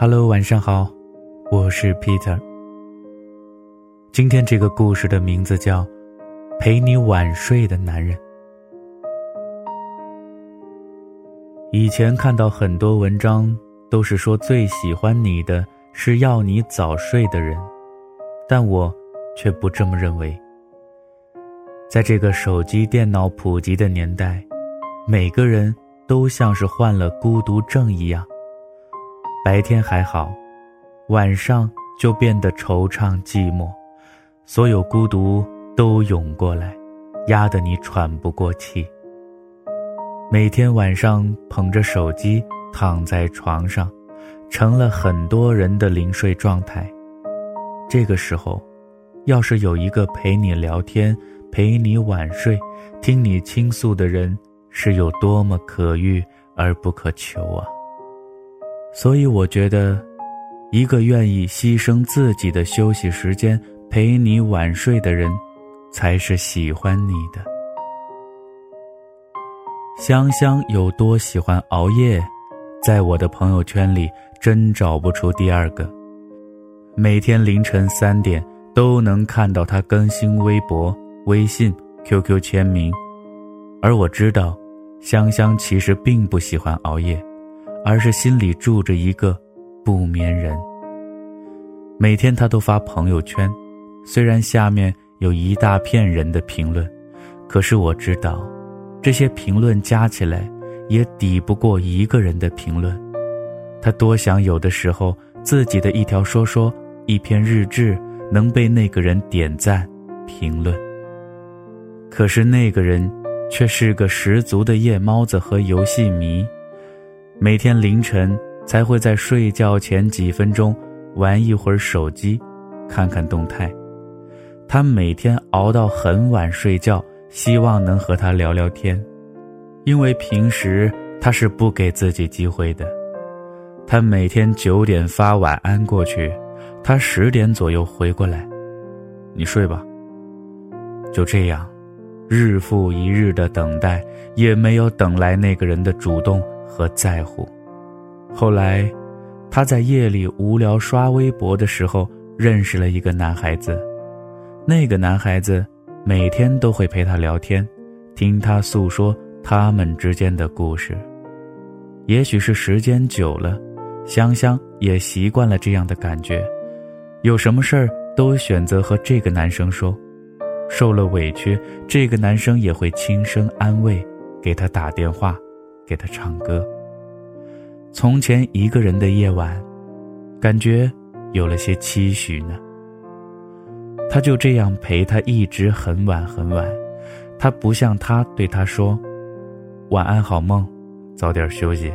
Hello，晚上好，我是 Peter。今天这个故事的名字叫《陪你晚睡的男人》。以前看到很多文章，都是说最喜欢你的是要你早睡的人，但我却不这么认为。在这个手机、电脑普及的年代，每个人都像是患了孤独症一样。白天还好，晚上就变得惆怅寂寞，所有孤独都涌过来，压得你喘不过气。每天晚上捧着手机躺在床上，成了很多人的临睡状态。这个时候，要是有一个陪你聊天、陪你晚睡、听你倾诉的人，是有多么可遇而不可求啊！所以我觉得，一个愿意牺牲自己的休息时间陪你晚睡的人，才是喜欢你的。香香有多喜欢熬夜，在我的朋友圈里真找不出第二个。每天凌晨三点都能看到他更新微博、微信、QQ 签名，而我知道，香香其实并不喜欢熬夜。而是心里住着一个不眠人。每天他都发朋友圈，虽然下面有一大片人的评论，可是我知道，这些评论加起来也抵不过一个人的评论。他多想有的时候自己的一条说说、一篇日志能被那个人点赞、评论。可是那个人却是个十足的夜猫子和游戏迷。每天凌晨才会在睡觉前几分钟玩一会儿手机，看看动态。他每天熬到很晚睡觉，希望能和他聊聊天，因为平时他是不给自己机会的。他每天九点发晚安过去，他十点左右回过来，你睡吧。就这样，日复一日的等待，也没有等来那个人的主动。和在乎。后来，他在夜里无聊刷微博的时候，认识了一个男孩子。那个男孩子每天都会陪他聊天，听他诉说他们之间的故事。也许是时间久了，香香也习惯了这样的感觉，有什么事儿都选择和这个男生说。受了委屈，这个男生也会轻声安慰，给他打电话。给他唱歌。从前一个人的夜晚，感觉有了些期许呢。他就这样陪他一直很晚很晚，他不像他对他说：“晚安好梦，早点休息。”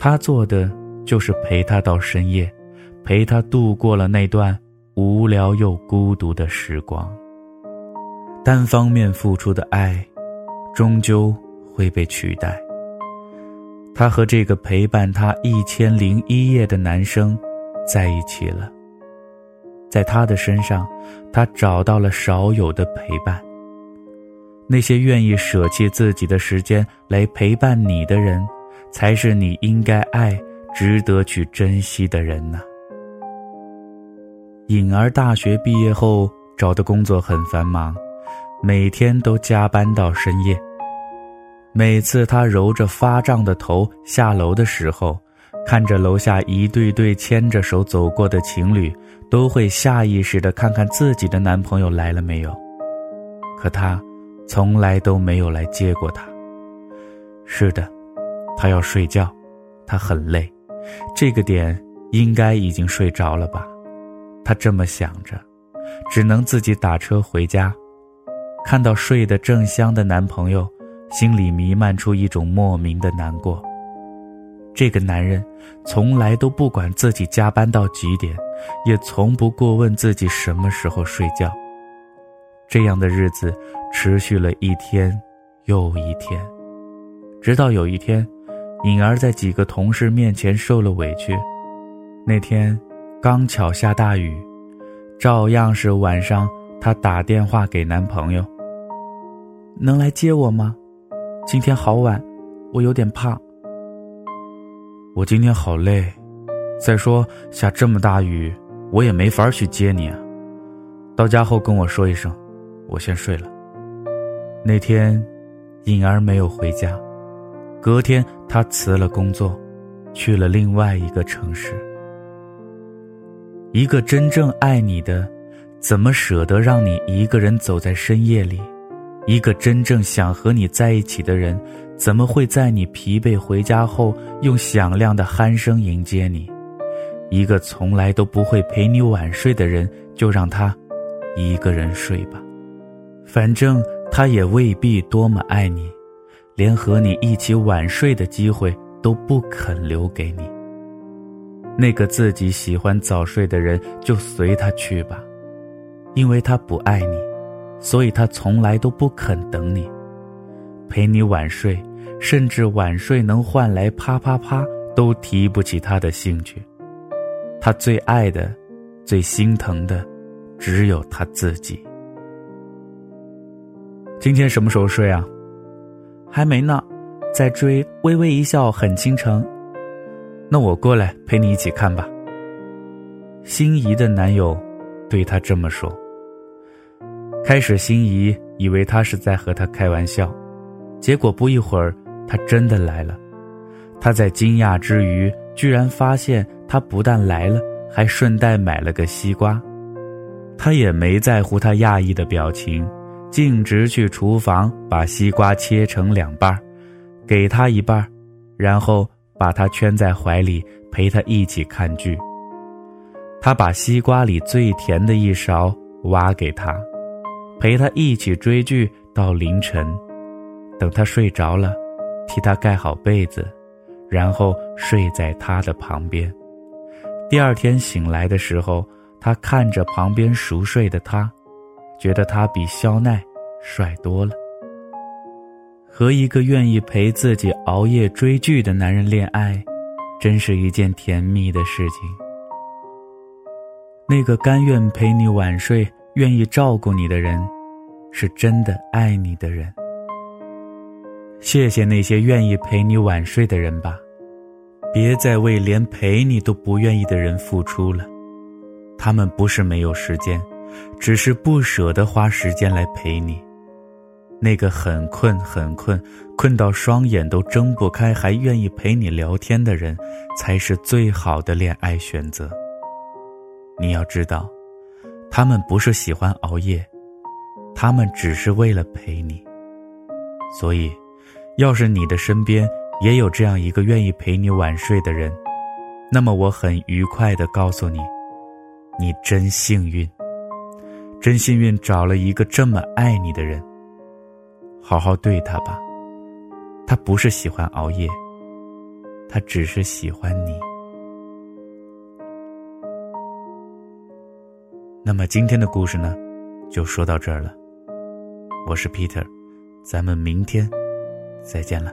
他做的就是陪他到深夜，陪他度过了那段无聊又孤独的时光。单方面付出的爱，终究会被取代。他和这个陪伴他一千零一夜的男生在一起了。在他的身上，他找到了少有的陪伴。那些愿意舍弃自己的时间来陪伴你的人，才是你应该爱、值得去珍惜的人呐。颖儿大学毕业后找的工作很繁忙，每天都加班到深夜。每次他揉着发胀的头下楼的时候，看着楼下一对对牵着手走过的情侣，都会下意识的看看自己的男朋友来了没有。可他，从来都没有来接过他。是的，他要睡觉，他很累，这个点应该已经睡着了吧？他这么想着，只能自己打车回家。看到睡得正香的男朋友。心里弥漫出一种莫名的难过。这个男人从来都不管自己加班到几点，也从不过问自己什么时候睡觉。这样的日子持续了一天又一天，直到有一天，颖儿在几个同事面前受了委屈。那天刚巧下大雨，照样是晚上，她打电话给男朋友：“能来接我吗？”今天好晚，我有点怕。我今天好累，再说下这么大雨，我也没法去接你啊。到家后跟我说一声，我先睡了。那天，颖儿没有回家，隔天她辞了工作，去了另外一个城市。一个真正爱你的，怎么舍得让你一个人走在深夜里？一个真正想和你在一起的人，怎么会在你疲惫回家后用响亮的鼾声迎接你？一个从来都不会陪你晚睡的人，就让他一个人睡吧，反正他也未必多么爱你，连和你一起晚睡的机会都不肯留给你。那个自己喜欢早睡的人，就随他去吧，因为他不爱你，所以他从来都不肯等你，陪你晚睡，甚至晚睡能换来啪啪啪，都提不起他的兴趣。他最爱的、最心疼的，只有他自己。今天什么时候睡啊？还没呢，在追《微微一笑很倾城》。那我过来陪你一起看吧。心仪的男友对她这么说。开始，心仪以为他是在和他开玩笑，结果不一会儿，他真的来了。他在惊讶之余，居然发现他不但来了，还顺带买了个西瓜。他也没在乎他讶异的表情，径直去厨房把西瓜切成两半给他一半然后。把他圈在怀里，陪他一起看剧。他把西瓜里最甜的一勺挖给他，陪他一起追剧到凌晨。等他睡着了，替他盖好被子，然后睡在他的旁边。第二天醒来的时候，他看着旁边熟睡的他，觉得他比肖奈帅多了。和一个愿意陪自己熬夜追剧的男人恋爱，真是一件甜蜜的事情。那个甘愿陪你晚睡、愿意照顾你的人，是真的爱你的人。谢谢那些愿意陪你晚睡的人吧，别再为连陪你都不愿意的人付出了。他们不是没有时间，只是不舍得花时间来陪你。那个很困很困，困到双眼都睁不开，还愿意陪你聊天的人，才是最好的恋爱选择。你要知道，他们不是喜欢熬夜，他们只是为了陪你。所以，要是你的身边也有这样一个愿意陪你晚睡的人，那么我很愉快的告诉你，你真幸运，真幸运找了一个这么爱你的人。好好对他吧，他不是喜欢熬夜，他只是喜欢你。那么今天的故事呢，就说到这儿了。我是 Peter，咱们明天再见了。